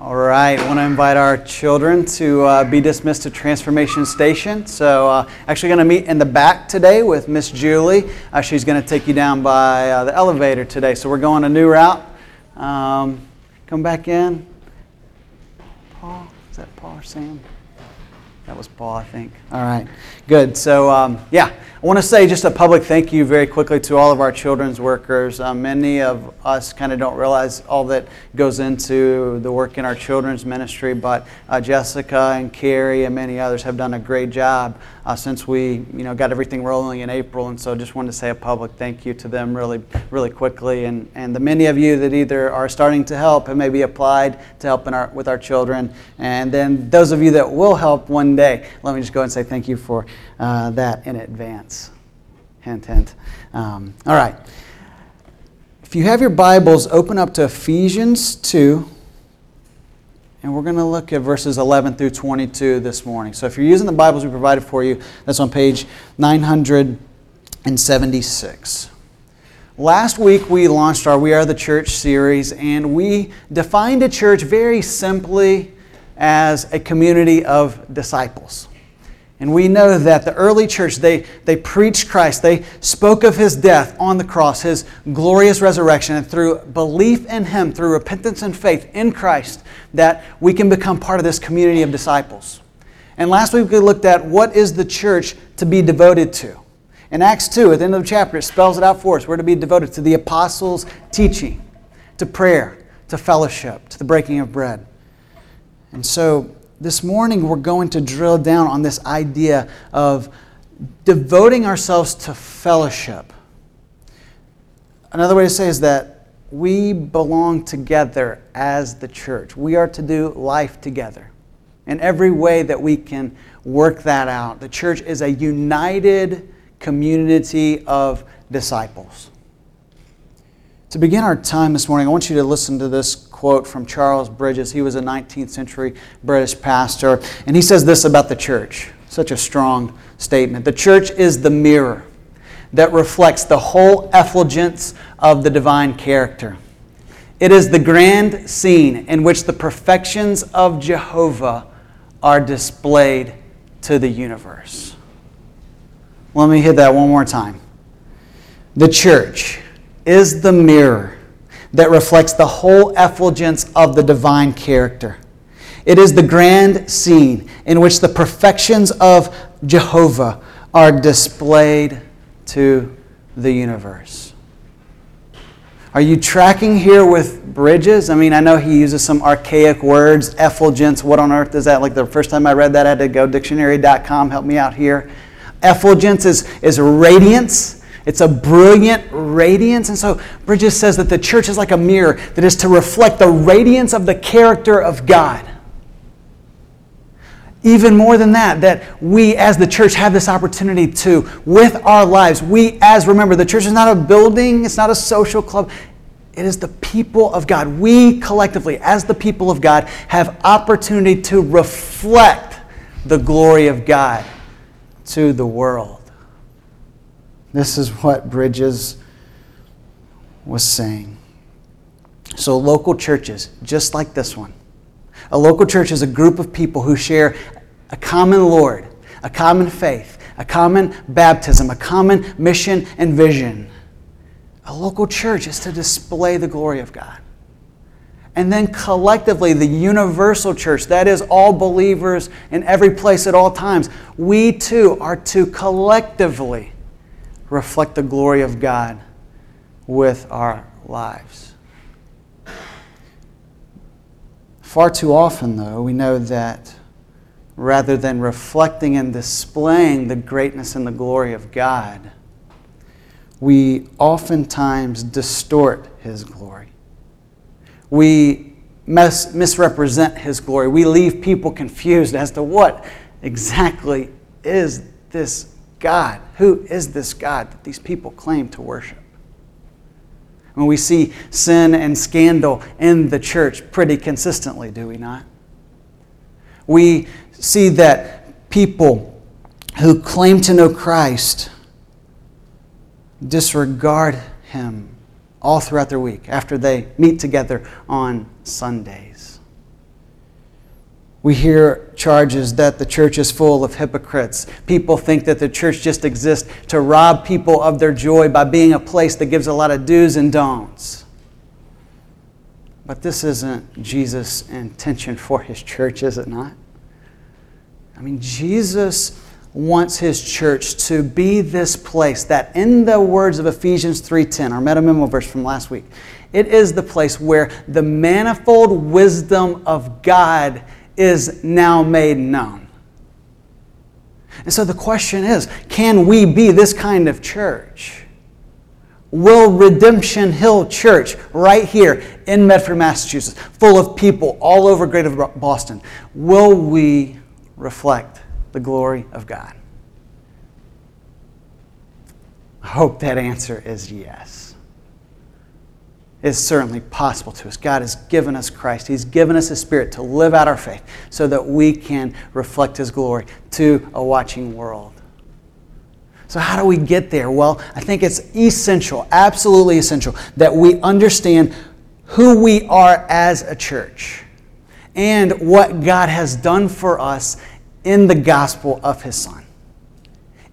All right, I want to invite our children to uh, be dismissed to Transformation Station. So, uh, actually, going to meet in the back today with Miss Julie. Uh, she's going to take you down by uh, the elevator today. So, we're going a new route. Um, come back in. Paul, is that Paul or Sam? That was Paul, I think. All right, good. So, um, yeah, I want to say just a public thank you very quickly to all of our children's workers. Um, many of us kind of don't realize all that goes into the work in our children's ministry, but uh, Jessica and Carrie and many others have done a great job uh, since we, you know, got everything rolling in April. And so, just wanted to say a public thank you to them really, really quickly. And and the many of you that either are starting to help and maybe applied to help in our, with our children, and then those of you that will help one day. Let me just go and say thank you for uh, that in advance. Hint, hint. Um, all right. If you have your Bibles, open up to Ephesians 2. And we're going to look at verses 11 through 22 this morning. So if you're using the Bibles we provided for you, that's on page 976. Last week we launched our We Are the Church series, and we defined a church very simply as a community of disciples. And we know that the early church, they, they preached Christ. They spoke of his death on the cross, his glorious resurrection, and through belief in him, through repentance and faith in Christ, that we can become part of this community of disciples. And last week we looked at what is the church to be devoted to. In Acts 2, at the end of the chapter, it spells it out for us. We're to be devoted to the apostles' teaching, to prayer, to fellowship, to the breaking of bread. And so this morning we're going to drill down on this idea of devoting ourselves to fellowship. Another way to say is that we belong together as the church. We are to do life together. In every way that we can work that out, the church is a united community of disciples. To begin our time this morning, I want you to listen to this quote from Charles Bridges. He was a 19th century British pastor, and he says this about the church. Such a strong statement. The church is the mirror that reflects the whole effulgence of the divine character. It is the grand scene in which the perfections of Jehovah are displayed to the universe. Let me hit that one more time. The church is the mirror that reflects the whole effulgence of the divine character. It is the grand scene in which the perfections of Jehovah are displayed to the universe. Are you tracking here with Bridges? I mean, I know he uses some archaic words, effulgence. What on earth is that? Like the first time I read that, I had to go dictionary.com, help me out here. Effulgence is, is radiance it's a brilliant radiance. And so Bridges says that the church is like a mirror that is to reflect the radiance of the character of God. Even more than that, that we as the church have this opportunity to, with our lives, we as, remember, the church is not a building, it's not a social club, it is the people of God. We collectively, as the people of God, have opportunity to reflect the glory of God to the world. This is what Bridges was saying. So, local churches, just like this one, a local church is a group of people who share a common Lord, a common faith, a common baptism, a common mission and vision. A local church is to display the glory of God. And then collectively, the universal church, that is all believers in every place at all times, we too are to collectively reflect the glory of God with our lives. Far too often, though, we know that rather than reflecting and displaying the greatness and the glory of God, we oftentimes distort His glory. We mis- misrepresent His glory. We leave people confused as to what exactly is this God? Who is this God that these people claim to worship? When we see sin and scandal in the church pretty consistently, do we not? We see that people who claim to know Christ disregard Him all throughout their week after they meet together on Sundays. We hear charges that the church is full of hypocrites. People think that the church just exists to rob people of their joy by being a place that gives a lot of do's and don'ts. But this isn't Jesus' intention for his church, is it not? I mean, Jesus wants his church to be this place that in the words of Ephesians 3:10, our meta memo verse from last week, it is the place where the manifold wisdom of God is now made known. And so the question is can we be this kind of church? Will Redemption Hill Church, right here in Medford, Massachusetts, full of people all over Greater Boston, will we reflect the glory of God? I hope that answer is yes is certainly possible to us. God has given us Christ. He's given us His Spirit to live out our faith so that we can reflect His glory to a watching world. So, how do we get there? Well, I think it's essential, absolutely essential, that we understand who we are as a church and what God has done for us in the gospel of His Son.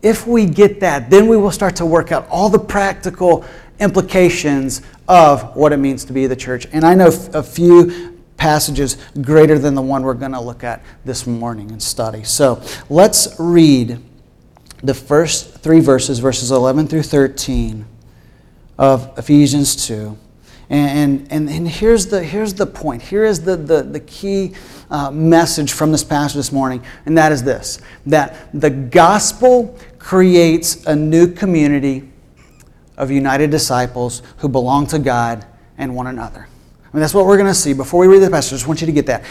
If we get that, then we will start to work out all the practical implications of what it means to be the church. And I know a few passages greater than the one we're going to look at this morning and study. So let's read the first three verses, verses 11 through 13 of Ephesians 2. And, and, and here's, the, here's the point. Here is the, the, the key uh, message from this passage this morning, and that is this that the gospel creates a new community of united disciples who belong to God and one another. I mean, that's what we're going to see. Before we read the passage, I just want you to get that.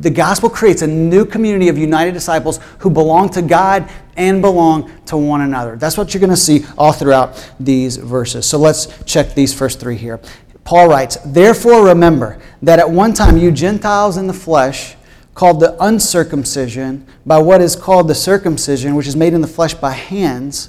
The gospel creates a new community of united disciples who belong to God and belong to one another. That's what you're going to see all throughout these verses. So let's check these first three here. Paul writes, Therefore remember that at one time you Gentiles in the flesh, called the uncircumcision by what is called the circumcision, which is made in the flesh by hands,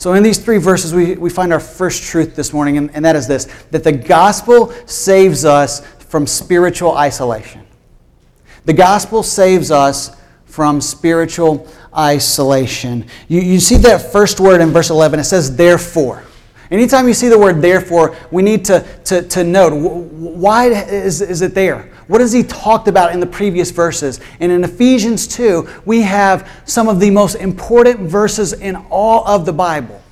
So, in these three verses, we, we find our first truth this morning, and, and that is this that the gospel saves us from spiritual isolation. The gospel saves us from spiritual isolation. You, you see that first word in verse 11, it says, therefore. Anytime you see the word therefore, we need to, to, to note why is, is it there? What has he talked about in the previous verses? And in Ephesians 2, we have some of the most important verses in all of the Bible.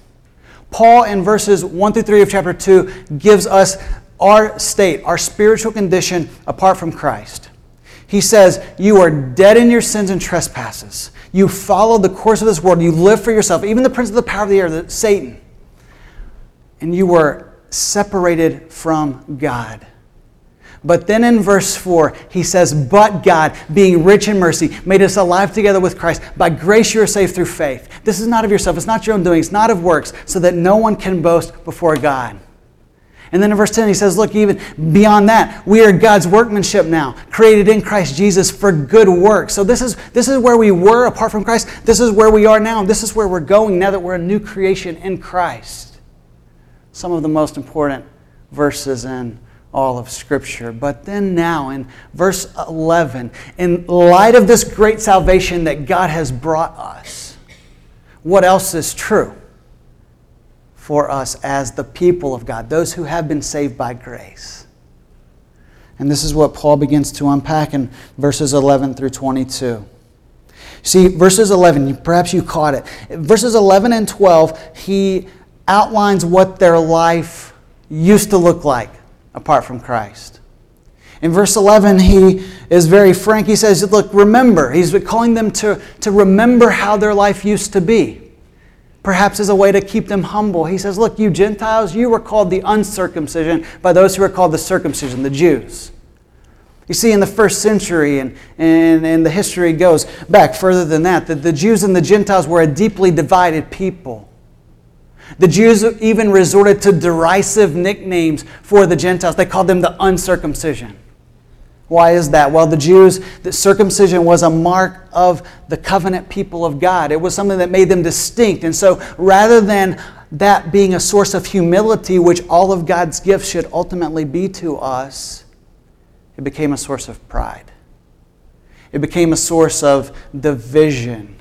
Paul, in verses 1 through 3 of chapter 2, gives us our state, our spiritual condition apart from Christ. He says, You are dead in your sins and trespasses. You follow the course of this world. You live for yourself, even the prince of the power of the air, Satan. And you were separated from God. But then in verse 4, he says, But God, being rich in mercy, made us alive together with Christ. By grace you are saved through faith. This is not of yourself, it's not your own doing, it's not of works, so that no one can boast before God. And then in verse 10, he says, Look, even beyond that, we are God's workmanship now, created in Christ Jesus for good works. So this is, this is where we were apart from Christ. This is where we are now. This is where we're going now that we're a new creation in Christ. Some of the most important verses in all of Scripture. But then, now in verse 11, in light of this great salvation that God has brought us, what else is true for us as the people of God, those who have been saved by grace? And this is what Paul begins to unpack in verses 11 through 22. See, verses 11, perhaps you caught it. Verses 11 and 12, he outlines what their life used to look like apart from Christ. In verse 11, he is very frank. He says, Look, remember. He's calling them to, to remember how their life used to be. Perhaps as a way to keep them humble. He says, Look, you Gentiles, you were called the uncircumcision by those who were called the circumcision, the Jews. You see, in the first century, and, and, and the history goes back further than that, that the Jews and the Gentiles were a deeply divided people. The Jews even resorted to derisive nicknames for the Gentiles. They called them the uncircumcision. Why is that? Well, the Jews, the circumcision was a mark of the covenant people of God. It was something that made them distinct. And so rather than that being a source of humility, which all of God's gifts should ultimately be to us, it became a source of pride. It became a source of division.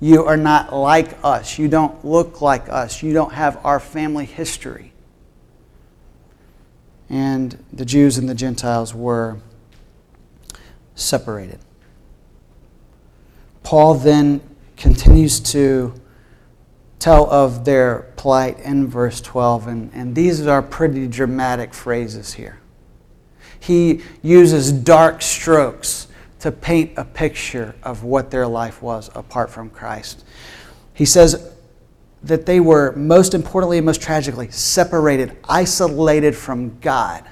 You are not like us. You don't look like us. You don't have our family history. And the Jews and the Gentiles were separated. Paul then continues to tell of their plight in verse 12, and, and these are pretty dramatic phrases here. He uses dark strokes to paint a picture of what their life was apart from Christ. He says that they were, most importantly and most tragically, separated, isolated from God.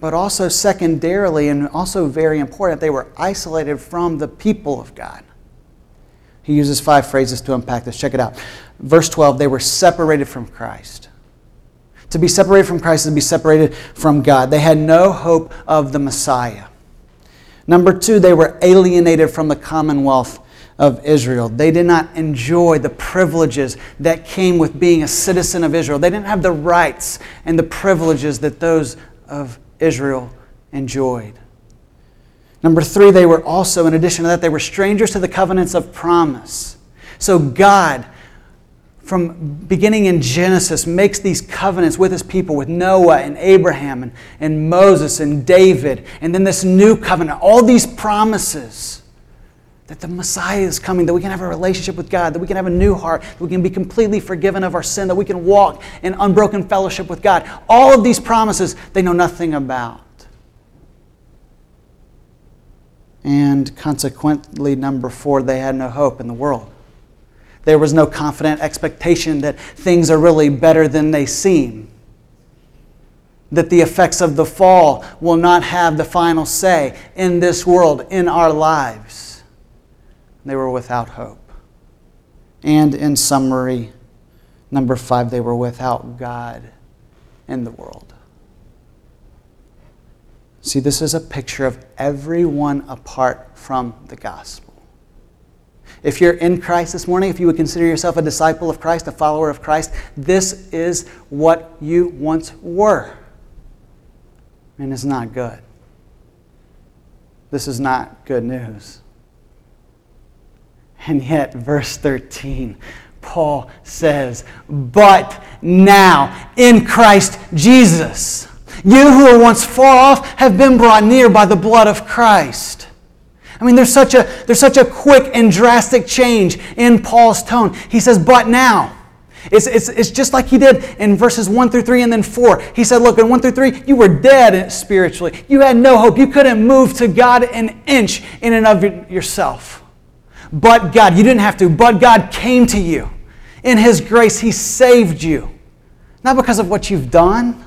But also, secondarily, and also very important, they were isolated from the people of God. He uses five phrases to unpack this. Check it out. Verse 12 they were separated from Christ. To be separated from Christ is to be separated from God. They had no hope of the Messiah. Number two, they were alienated from the commonwealth of Israel. They did not enjoy the privileges that came with being a citizen of Israel. They didn't have the rights and the privileges that those of Israel enjoyed. Number three, they were also, in addition to that, they were strangers to the covenants of promise. So God, from beginning in Genesis, makes these covenants with his people, with Noah and Abraham and, and Moses and David, and then this new covenant, all these promises that the Messiah is coming, that we can have a relationship with God, that we can have a new heart, that we can be completely forgiven of our sin, that we can walk in unbroken fellowship with God. All of these promises they know nothing about. And consequently, number four, they had no hope in the world. There was no confident expectation that things are really better than they seem. That the effects of the fall will not have the final say in this world, in our lives they were without hope. And in summary, number five, they were without God in the world. See, this is a picture of everyone apart from the gospel. If you're in Christ this morning, if you would consider yourself a disciple of Christ, a follower of Christ, this is what you once were. And it's not good. This is not good news. And yet, verse 13, Paul says, But now, in Christ Jesus, you who were once far off have been brought near by the blood of Christ. I mean, there's such a, there's such a quick and drastic change in Paul's tone. He says, But now. It's, it's, it's just like he did in verses 1 through 3 and then 4. He said, Look, in 1 through 3, you were dead spiritually. You had no hope. You couldn't move to God an inch in and of yourself. But God, you didn't have to, but God came to you. In His grace, He saved you. Not because of what you've done.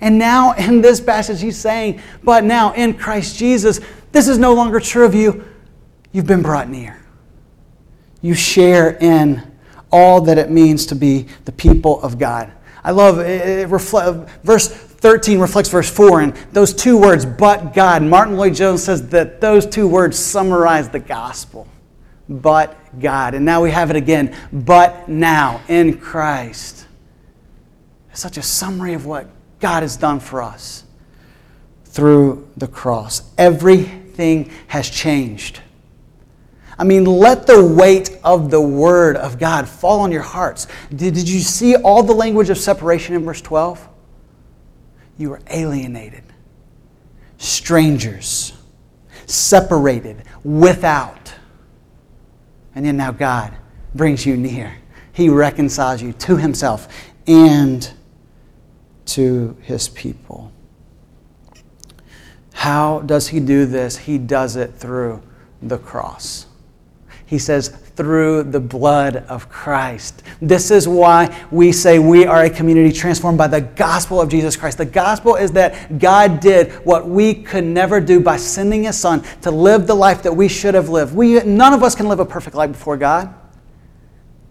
And now in this passage, He's saying, but now in Christ Jesus, this is no longer true of you. You've been brought near. You share in all that it means to be the people of God. I love it, verse 13 reflects verse 4, and those two words, but God. Martyn Lloyd-Jones says that those two words summarize the gospel. But God. And now we have it again, but now in Christ. It's such a summary of what God has done for us through the cross. Everything has changed. I mean, let the weight of the Word of God fall on your hearts. Did, did you see all the language of separation in verse 12? You were alienated, strangers, separated, without. And then now God brings you near. He reconciles you to Himself and to His people. How does He do this? He does it through the cross. He says, through the blood of Christ. This is why we say we are a community transformed by the gospel of Jesus Christ. The gospel is that God did what we could never do by sending His Son to live the life that we should have lived. We, none of us can live a perfect life before God.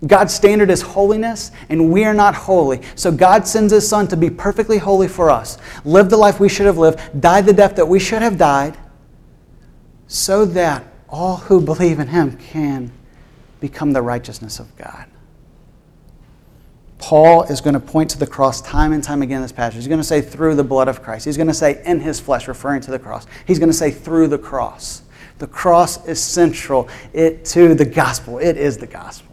God's standard is holiness, and we are not holy. So God sends His Son to be perfectly holy for us, live the life we should have lived, die the death that we should have died, so that all who believe in Him can become the righteousness of God. Paul is going to point to the cross time and time again in this passage. He's going to say through the blood of Christ. He's going to say in his flesh, referring to the cross. He's going to say through the cross. The cross is central it, to the gospel. It is the gospel.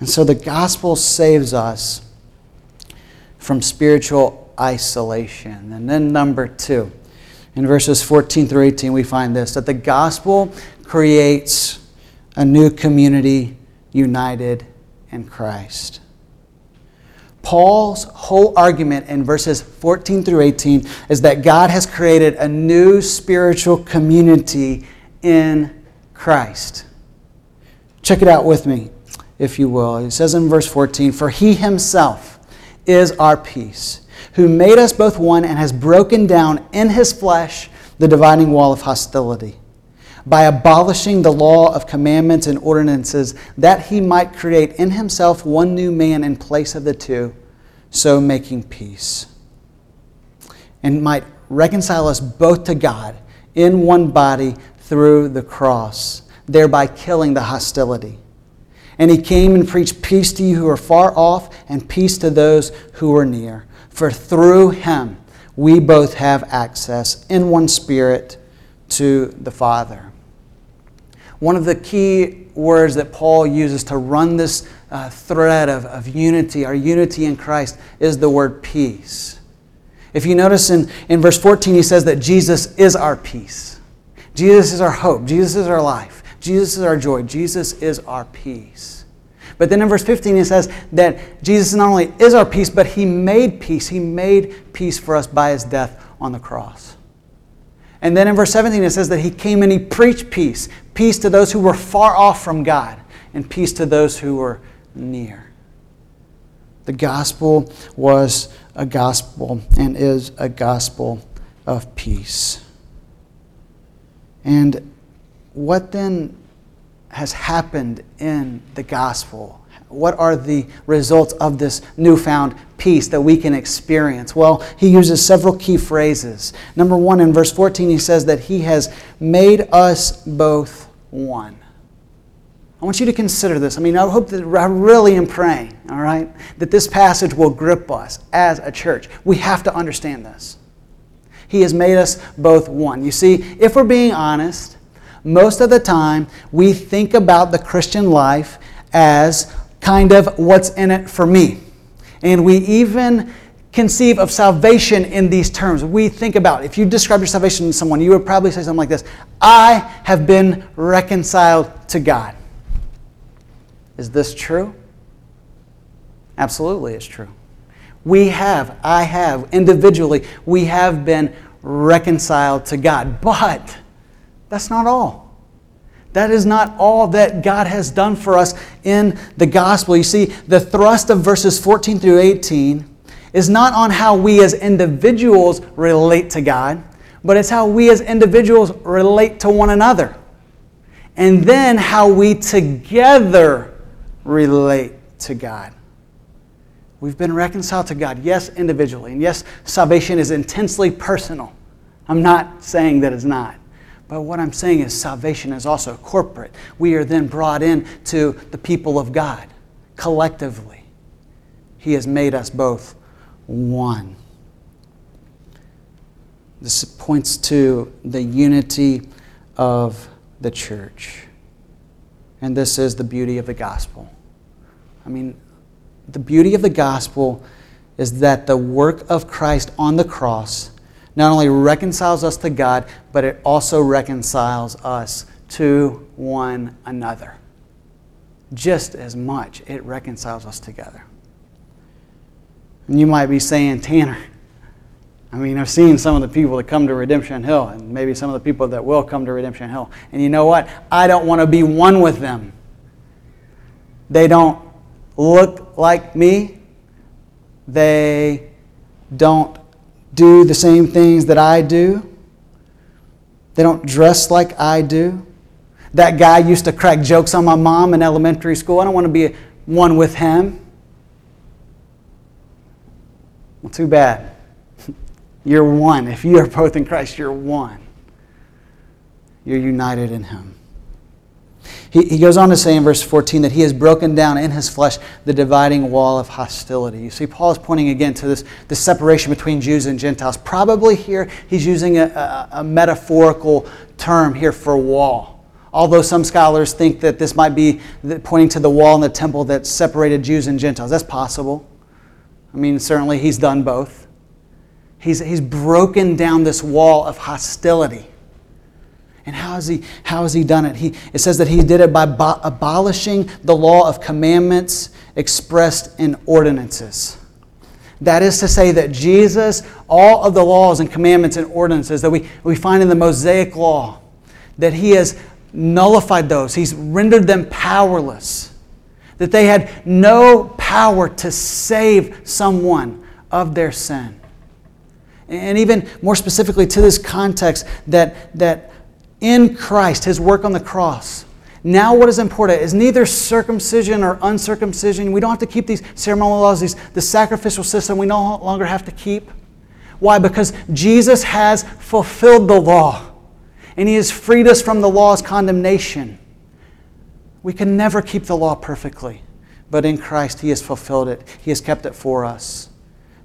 And so the gospel saves us from spiritual isolation. And then, number two, in verses 14 through 18, we find this that the gospel creates a new community united in Christ. Paul's whole argument in verses 14 through 18 is that God has created a new spiritual community in Christ. Check it out with me, if you will. He says in verse 14, For he himself is our peace, who made us both one and has broken down in his flesh the dividing wall of hostility by abolishing the law of commandments and ordinances, that he might create in himself one new man in place of the two, so making peace, and might reconcile us both to God in one body through the cross, thereby killing the hostility. And he came and preached peace to you who are far off and peace to those who are near. For through him we both have access in one spirit to the Father. One of the key words that Paul uses to run this uh, thread of, of unity, our unity in Christ, is the word peace. If you notice in, in verse 14, he says that Jesus is our peace. Jesus is our hope. Jesus is our life. Jesus is our joy. Jesus is our peace. But then in verse 15, he says that Jesus not only is our peace, but he made peace. He made peace for us by his death on the cross. And then in verse 17, it says that he came and he preached peace peace to those who were far off from God, and peace to those who were near. The gospel was a gospel and is a gospel of peace. And what then has happened in the gospel what are the results of this newfound peace that we can experience? Well, he uses several key phrases. Number one, in verse 14, he says that he has made us both one. I want you to consider this. I mean, I hope that I really am praying, all right, that this passage will grip us as a church. We have to understand this. He has made us both one. You see, if we're being honest, most of the time we think about the Christian life as kind of what's in it for me. And we even conceive of salvation in these terms. We think about if you describe your salvation to someone, you would probably say something like this I have been reconciled to God. Is this true? Absolutely, it's true. We have, I have, individually, we have been reconciled to God. But that's not all. That is not all that God has done for us in the gospel. You see, the thrust of verses 14 through 18 is not on how we as individuals relate to God, but it's how we as individuals relate to one another. And then how we together relate to God. We've been reconciled to God, yes, individually. And yes, salvation is intensely personal. I'm not saying that it's not. But what I'm saying is salvation is also corporate. We are then brought in to the people of God collectively. He has made us both one. This points to the unity of the church. And this is the beauty of the gospel. I mean, the beauty of the gospel is that the work of Christ on the cross not only reconciles us to God, but it also reconciles us to one another. Just as much, it reconciles us together. And you might be saying, Tanner, I mean, I've seen some of the people that come to Redemption Hill, and maybe some of the people that will come to Redemption Hill. And you know what? I don't want to be one with them. They don't look like me. They don't do the same things that I do. They don't dress like I do. That guy used to crack jokes on my mom in elementary school. I don't want to be one with him. Well, too bad. You're one. If you are both in Christ, you're one. You're united in Him. He, he goes on to say in verse 14 that he has broken down in his flesh the dividing wall of hostility. You see, Paul is pointing again to this, this separation between Jews and Gentiles. Probably here he's using a, a, a metaphorical term here for wall. Although some scholars think that this might be pointing to the wall in the temple that separated Jews and Gentiles. That's possible. I mean, certainly he's done both. He's, he's broken down this wall of hostility. And how has he, how has he done it? He, it says that he did it by bo- abolishing the law of commandments expressed in ordinances. That is to say, that Jesus, all of the laws and commandments and ordinances that we, we find in the Mosaic law, that he has nullified those, he's rendered them powerless, that they had no power to save someone of their sin. And even more specifically to this context, that, that in Christ, his work on the cross. Now, what is important is neither circumcision or uncircumcision. We don't have to keep these ceremonial laws, these, the sacrificial system we no longer have to keep. Why? Because Jesus has fulfilled the law and he has freed us from the law's condemnation. We can never keep the law perfectly, but in Christ he has fulfilled it, he has kept it for us.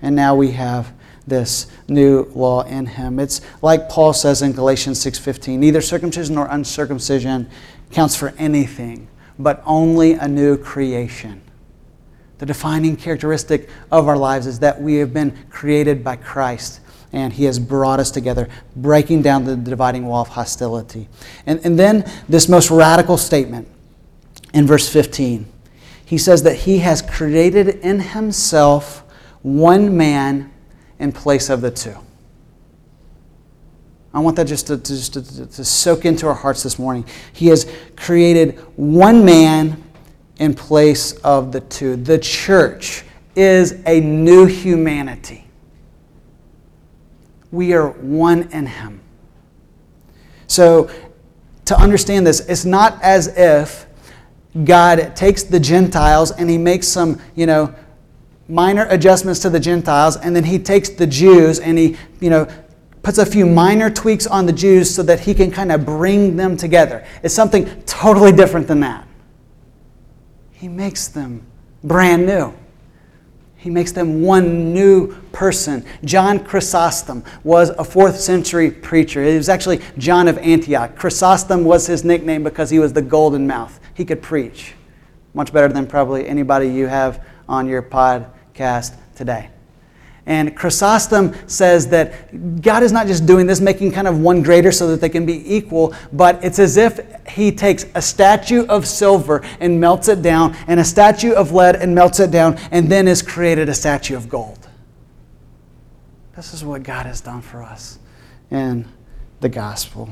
And now we have this new law in him. It's like Paul says in Galatians 6:15, neither circumcision nor uncircumcision counts for anything, but only a new creation. The defining characteristic of our lives is that we have been created by Christ and he has brought us together, breaking down the dividing wall of hostility. And, and then this most radical statement in verse 15. He says that he has created in himself one man in place of the two. I want that just to, to, just to, to soak into our hearts this morning. He has created one man in place of the two. The church is a new humanity. We are one in Him. So, to understand this, it's not as if God takes the Gentiles and He makes some, you know, minor adjustments to the Gentiles, and then he takes the Jews and he, you know, puts a few minor tweaks on the Jews so that he can kind of bring them together. It's something totally different than that. He makes them brand new. He makes them one new person. John Chrysostom was a fourth century preacher. It was actually John of Antioch. Chrysostom was his nickname because he was the golden mouth. He could preach much better than probably anybody you have on your pod cast today. And Chrysostom says that God is not just doing this, making kind of one greater so that they can be equal, but it's as if He takes a statue of silver and melts it down, and a statue of lead and melts it down, and then has created a statue of gold. This is what God has done for us in the gospel.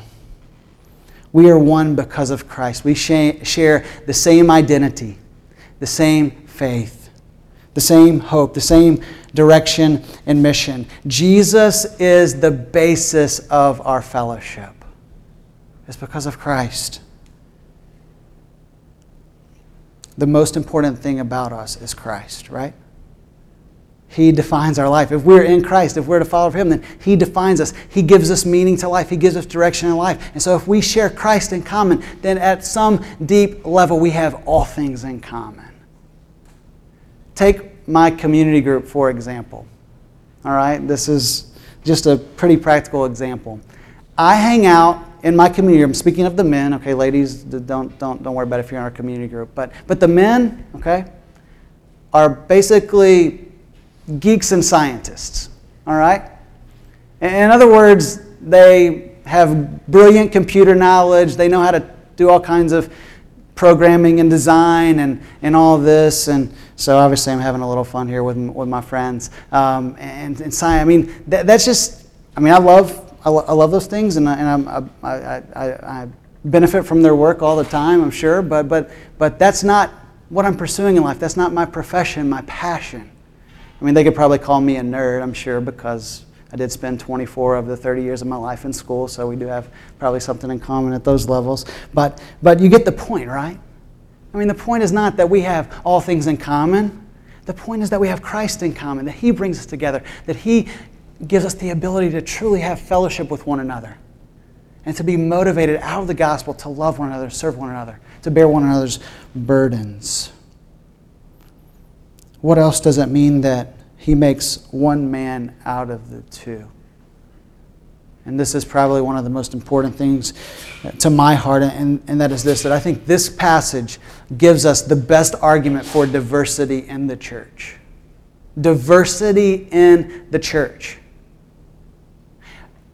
We are one because of Christ. We share the same identity, the same faith the same hope, the same direction and mission. Jesus is the basis of our fellowship. It's because of Christ. The most important thing about us is Christ, right? He defines our life. If we're in Christ, if we're to follow Him, then He defines us. He gives us meaning to life. He gives us direction in life. And so if we share Christ in common, then at some deep level, we have all things in common. Take my community group, for example. All right, this is just a pretty practical example. I hang out in my community. I'm speaking of the men. Okay, ladies, don't don't don't worry about if you're in our community group. But but the men, okay, are basically geeks and scientists. All right. In other words, they have brilliant computer knowledge. They know how to do all kinds of programming and design and, and all this. And so obviously I'm having a little fun here with, with my friends. Um, and, and science, I mean, that, that's just, I mean, I love, I, lo- I love those things and, I, and I'm, I, I, I benefit from their work all the time, I'm sure, but, but, but that's not what I'm pursuing in life. That's not my profession, my passion. I mean, they could probably call me a nerd, I'm sure, because I did spend 24 of the 30 years of my life in school, so we do have probably something in common at those levels. But, but you get the point, right? I mean, the point is not that we have all things in common. The point is that we have Christ in common, that He brings us together, that He gives us the ability to truly have fellowship with one another and to be motivated out of the gospel to love one another, serve one another, to bear one another's burdens. What else does it mean that he makes one man out of the two? And this is probably one of the most important things to my heart, and, and that is this that I think this passage gives us the best argument for diversity in the church. Diversity in the church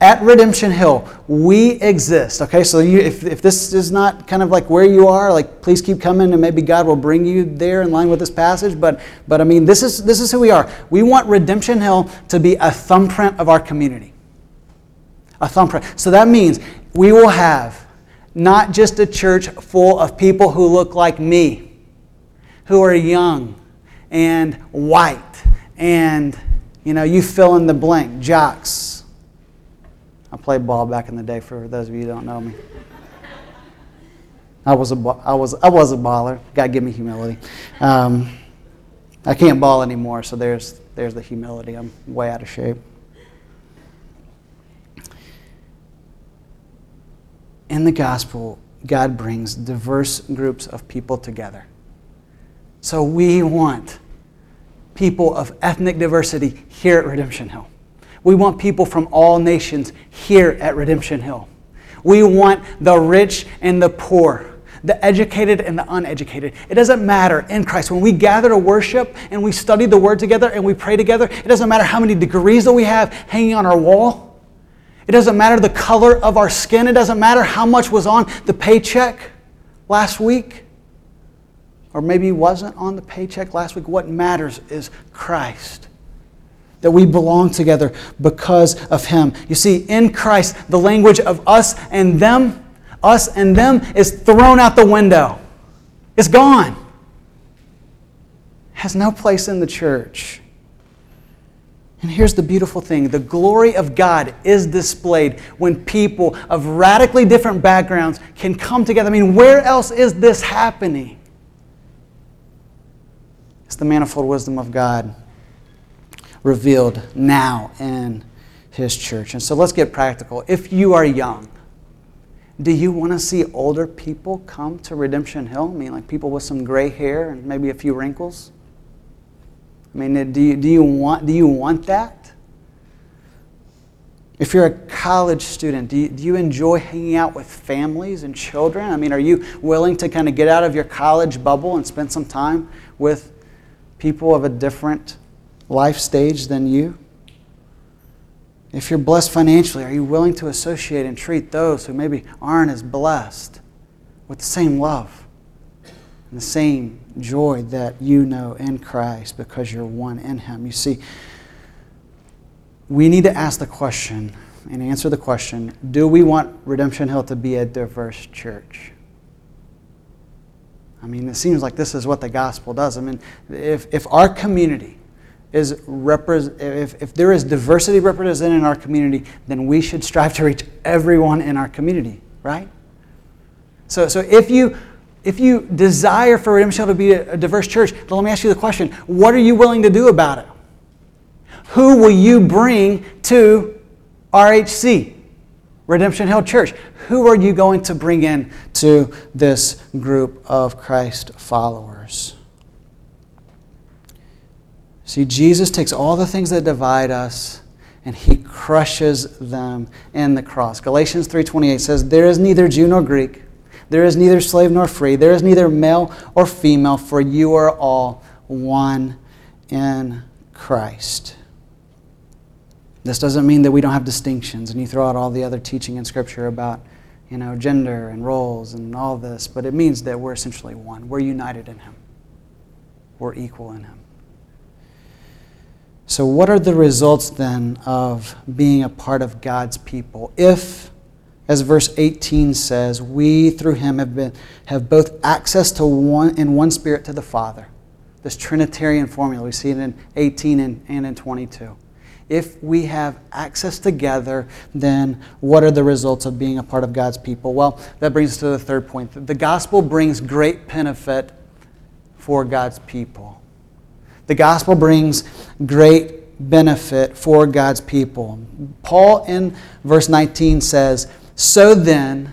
at Redemption Hill, we exist. Okay, so you, if, if this is not kind of like where you are, like please keep coming and maybe God will bring you there in line with this passage. But, but I mean, this is, this is who we are. We want Redemption Hill to be a thumbprint of our community. A thumbprint. So that means we will have not just a church full of people who look like me, who are young and white and, you know, you fill in the blank, jocks I played ball back in the day. For those of you who don't know me, I was a I was I was a baller. God give me humility. Um, I can't ball anymore, so there's there's the humility. I'm way out of shape. In the gospel, God brings diverse groups of people together. So we want people of ethnic diversity here at Redemption Hill. We want people from all nations here at Redemption Hill. We want the rich and the poor, the educated and the uneducated. It doesn't matter in Christ. When we gather to worship and we study the Word together and we pray together, it doesn't matter how many degrees that we have hanging on our wall. It doesn't matter the color of our skin. It doesn't matter how much was on the paycheck last week or maybe wasn't on the paycheck last week. What matters is Christ that we belong together because of Him. You see, in Christ, the language of us and them, us and them, is thrown out the window. It's gone. Has no place in the church. And here's the beautiful thing the glory of God is displayed when people of radically different backgrounds can come together. I mean, where else is this happening? It's the manifold wisdom of God revealed now in His church. And so let's get practical. If you are young, do you want to see older people come to Redemption Hill? I mean, like people with some gray hair and maybe a few wrinkles? I mean, uh, do you, do you, want, do you want that? If you're a college student, do you, do you enjoy hanging out with families and children? I mean, are you willing to kind of get out of your college bubble and spend some time with people of a different life stage than you? If you're blessed financially, are you willing to associate and treat those who maybe aren't as blessed with the same love and the same joy that you know in Christ because you're one in Him? You see, we need to ask the question and answer the question do we want Redemption Hill to be a diverse church? I mean, it seems like this is what the gospel does. I mean, if, if our community is repre- if, if there is diversity represented in our community, then we should strive to reach everyone in our community, right? So, so if you if you desire for Redemption to be a, a diverse church, then let me ask you the question: What are you willing to do about it? Who will you bring to RHC, Redemption Hill Church? Who are you going to bring in to this group of Christ followers? See, Jesus takes all the things that divide us and he crushes them in the cross. Galatians 3:28 says, "There is neither Jew nor Greek, there is neither slave nor free, there is neither male or female, for you are all one in Christ." This doesn't mean that we don't have distinctions and you throw out all the other teaching in scripture about, you know, gender and roles and all this, but it means that we're essentially one. We're united in him. We're equal in him. So, what are the results then of being a part of God's people? If, as verse 18 says, we through him have, been, have both access to one in one spirit to the Father, this Trinitarian formula, we see it in 18 and, and in 22. if we have access together, then what are the results of being a part of God's people? Well, that brings us to the third point. The gospel brings great benefit for God's people. The gospel brings great benefit for God's people. Paul in verse 19 says, So then,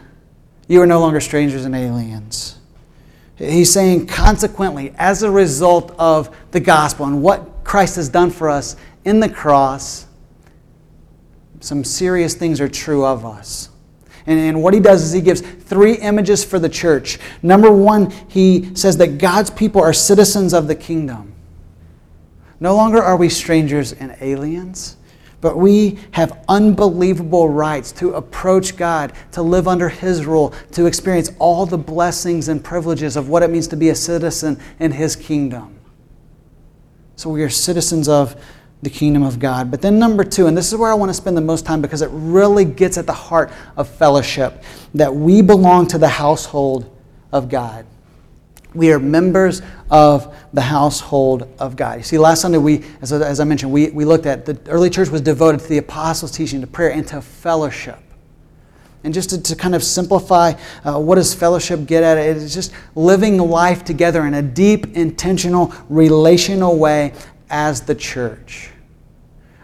you are no longer strangers and aliens. He's saying, consequently, as a result of the gospel and what Christ has done for us in the cross, some serious things are true of us. And, and what he does is he gives three images for the church. Number one, he says that God's people are citizens of the kingdom. No longer are we strangers and aliens, but we have unbelievable rights to approach God, to live under His rule, to experience all the blessings and privileges of what it means to be a citizen in His kingdom. So we are citizens of the kingdom of God. But then, number two, and this is where I want to spend the most time because it really gets at the heart of fellowship, that we belong to the household of God. We are members of the household of God. You see, last Sunday, we, as, as I mentioned, we, we looked at the early church was devoted to the apostles' teaching, to prayer, and to fellowship. And just to, to kind of simplify, uh, what does fellowship get at? It's just living life together in a deep, intentional, relational way as the church.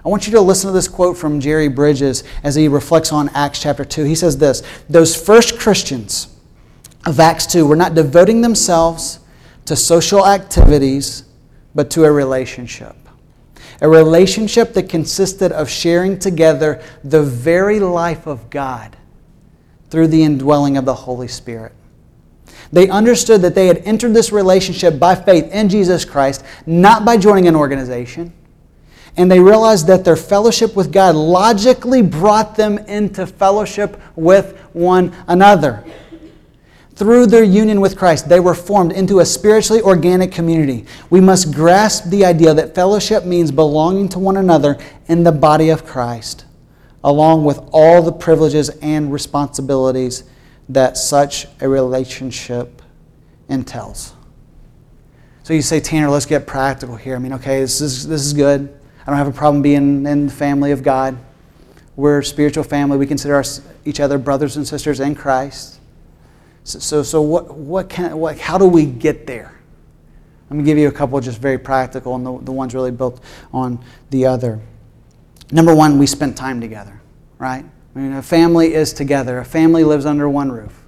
I want you to listen to this quote from Jerry Bridges as he reflects on Acts chapter 2. He says this Those first Christians, of Acts 2 were not devoting themselves to social activities, but to a relationship. A relationship that consisted of sharing together the very life of God through the indwelling of the Holy Spirit. They understood that they had entered this relationship by faith in Jesus Christ, not by joining an organization. And they realized that their fellowship with God logically brought them into fellowship with one another. Through their union with Christ, they were formed into a spiritually organic community. We must grasp the idea that fellowship means belonging to one another in the body of Christ, along with all the privileges and responsibilities that such a relationship entails. So you say, Tanner, let's get practical here. I mean, okay, this is, this is good. I don't have a problem being in the family of God. We're a spiritual family. We consider our, each other brothers and sisters in Christ. So, so, so what, what can, what, how do we get there? Let me give you a couple just very practical, and the, the ones really built on the other. Number one, we spent time together, right? I mean, a family is together. A family lives under one roof.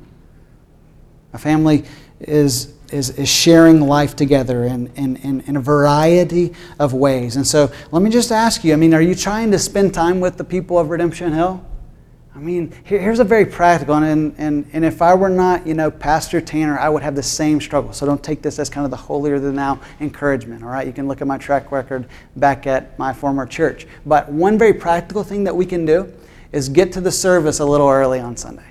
A family is, is, is sharing life together in, in, in, in a variety of ways. And so let me just ask you I mean, are you trying to spend time with the people of Redemption Hill? I mean, here, here's a very practical, and, and, and if I were not, you know, Pastor Tanner, I would have the same struggle. So don't take this as kind of the holier than thou encouragement, all right? You can look at my track record back at my former church. But one very practical thing that we can do is get to the service a little early on Sunday.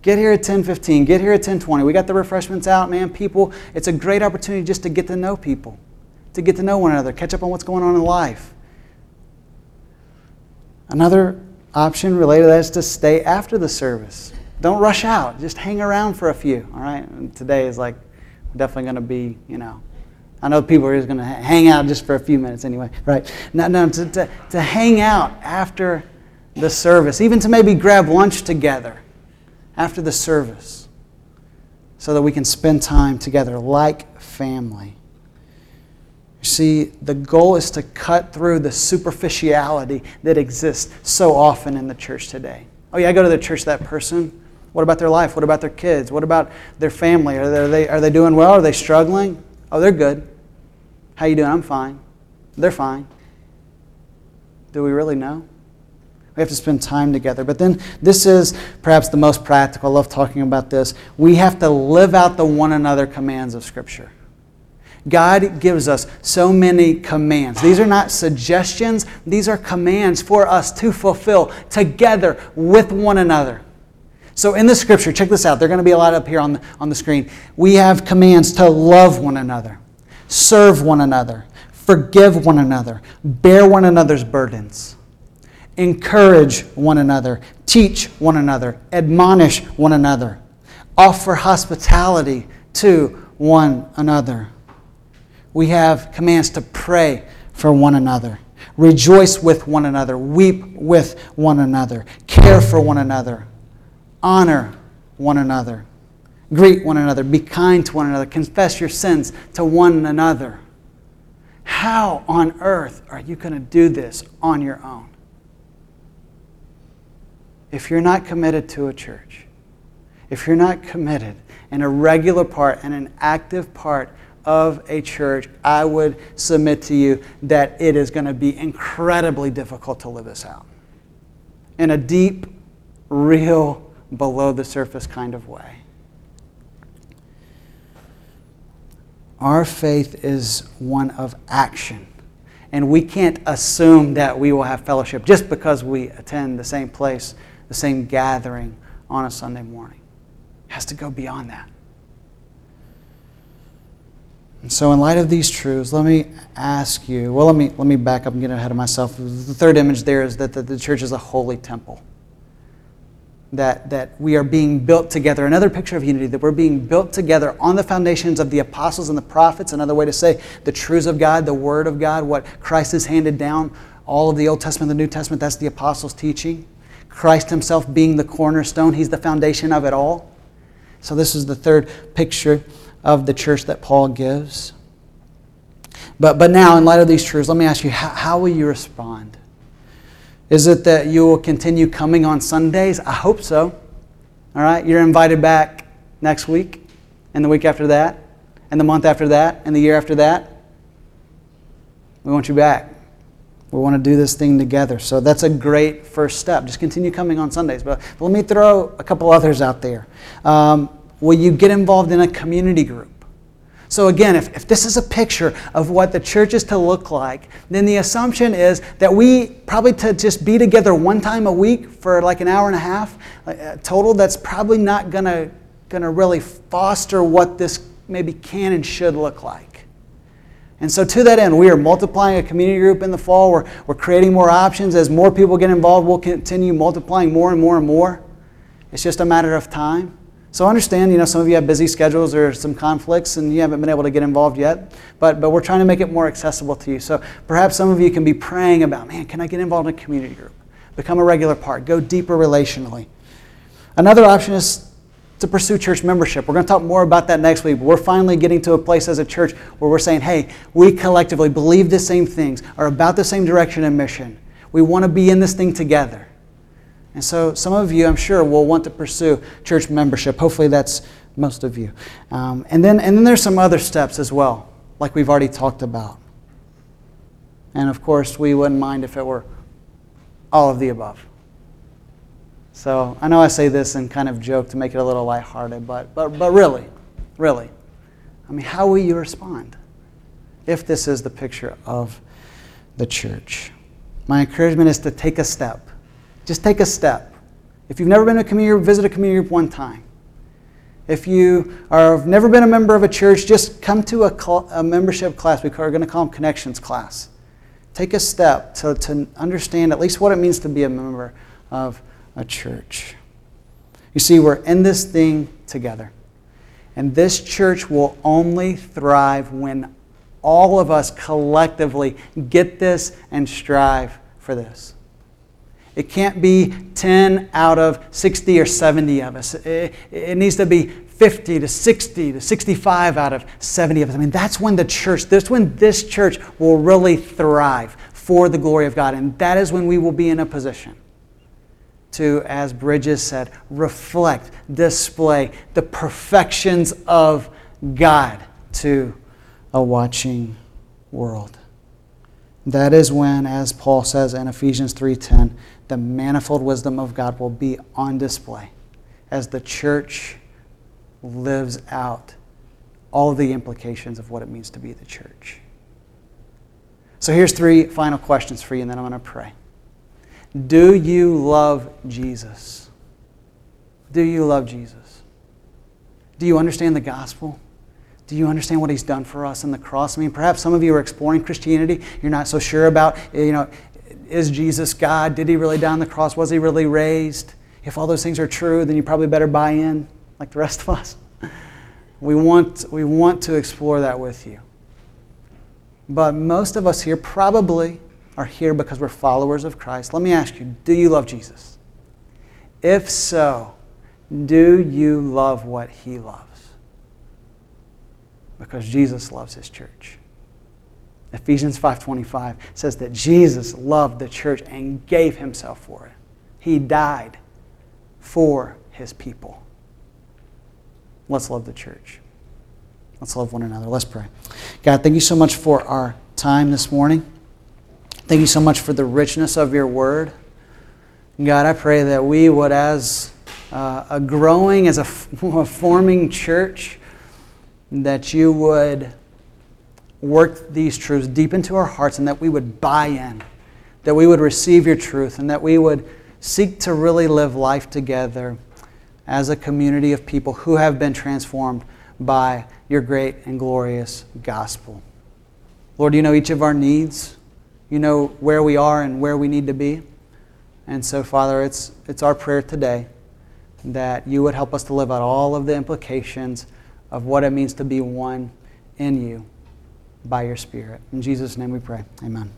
Get here at 10:15, get here at 10:20. We got the refreshments out, man. People, it's a great opportunity just to get to know people, to get to know one another, catch up on what's going on in life. Another option related to that is to stay after the service. Don't rush out. Just hang around for a few. All right. And today is like definitely going to be, you know, I know people are just going to hang out just for a few minutes anyway. Right. No, no. To, to, to hang out after the service, even to maybe grab lunch together after the service, so that we can spend time together like family. See, the goal is to cut through the superficiality that exists so often in the church today. Oh, yeah, I go to the church, that person. What about their life? What about their kids? What about their family? Are they, are they, are they doing well? Are they struggling? Oh, they're good. How you doing? I'm fine. They're fine. Do we really know? We have to spend time together. But then this is perhaps the most practical. I love talking about this. We have to live out the one another commands of Scripture. God gives us so many commands. These are not suggestions, these are commands for us to fulfill together with one another. So, in the scripture, check this out. There are going to be a lot up here on the, on the screen. We have commands to love one another, serve one another, forgive one another, bear one another's burdens, encourage one another, teach one another, admonish one another, offer hospitality to one another we have commands to pray for one another. Rejoice with one another. Weep with one another. Care for one another. Honor one another. Greet one another. Be kind to one another. Confess your sins to one another. How on earth are you going to do this on your own? If you're not committed to a church, if you're not committed and a regular part and an active part of a church, I would submit to you that it is going to be incredibly difficult to live this out in a deep, real, below the surface kind of way. Our faith is one of action. And we can't assume that we will have fellowship just because we attend the same place, the same gathering on a Sunday morning. It has to go beyond that. And so, in light of these truths, let me ask you well, let me, let me back up and get ahead of myself. The third image there is that the, the church is a holy temple that, that we are being built together. Another picture of unity, that we're being built together on the foundations of the apostles and the prophets. Another way to say the truths of God, the Word of God, what Christ has handed down. All of the Old Testament, the New Testament, that's the apostles' teaching. Christ Himself being the cornerstone, He's the foundation of it all. So, this is the third picture of the church that Paul gives. But, but now, in light of these truths, let me ask you how, how will you respond? Is it that you will continue coming on Sundays? I hope so. All right, you're invited back next week, and the week after that, and the month after that, and the year after that. We want you back. We want to do this thing together. So that's a great first step. Just continue coming on Sundays. But, but let me throw a couple others out there. Um, will you get involved in a community group? So, again, if, if this is a picture of what the church is to look like, then the assumption is that we probably to just be together one time a week for like an hour and a half uh, total, that's probably not going to going to really foster what this maybe can and should look like. And so, to that end, we are multiplying a community group in the fall. We're, we're creating more options. As more people get involved, we'll continue multiplying more and more and more. It's just a matter of time. So I understand, you know, some of you have busy schedules or some conflicts and you haven't been able to get involved yet, but, but we're trying to make it more accessible to you. So perhaps some of you can be praying about, man, can I get involved in a community group? Become a regular part, go deeper relationally. Another option is to pursue church membership. We're going to talk more about that next week, we're finally getting to a place as a church where we're saying, hey, we collectively believe the same things, are about the same direction and mission. We want to be in this thing together. And so some of you, I'm sure, will want to pursue church membership. Hopefully, that's most of you. Um, and, then, and then there's some other steps as well, like we've already talked about. And of course, we wouldn't mind if it were all of the above. So I know I say this and kind of joke to make it a little lighthearted, but, but, but really, really, I mean, how will you respond if this is the picture of the church? My encouragement is to take a step just take a step. If you've never been a community group, visit a community group one time. If you are, have never been a member of a church, just come to a, cl- a membership class. We are going to call them connections class. Take a step to, to understand at least what it means to be a member of a church. You see, we're in this thing together. And this church will only thrive when all of us collectively get this and strive for this. It can't be 10 out of 60 or 70 of us. It, it, needs to be 50 to 60 to 65 out of 70 of us. I mean, that's when the church, that's when this church will really thrive for the glory of God. And that is when we will be in a position to, as Bridges said, reflect, display the perfections of God to a watching world. That is when, as Paul says in Ephesians 3:10, the manifold wisdom of God will be on display as the church lives out all the implications of what it means to be the church. So here's three final questions for you, and then I'm going to pray. Do you love Jesus? Do you love Jesus? Do you understand the gospel? Do you understand what he's done for us on the cross? I mean, perhaps some of you are exploring Christianity. You're not so sure about, you know, is Jesus God? Did he really die on the cross? Was he really raised? If all those things are true, then you probably better buy in like the rest of us. We want, we want to explore that with you. But most of us here probably, are here because we're followers of Christ, let me ask you do you love Jesus? If so, do you love what he loves? Because Jesus loves his church. Ephesians 5:25 says that Jesus loved the church and gave himself for it. He died for his people. Let's love the church. Let's love one another. Let's pray. God, thank you so much for our time this morning. Thank you so much for the richness of your word. God, I pray that we would, as uh, a growing, as a, a forming church, that you would work these truths deep into our hearts and that we would buy in, that we would receive your truth, and that we would seek to really live life together as a community of people who have been transformed by your great and glorious gospel. Lord, you know each of our needs. You know where we are and where we need to be. And so, Father, it's, it's our prayer today that you would help us to live out all of the implications of what it means to be one in you by your Spirit. In Jesus' name we pray. Amen.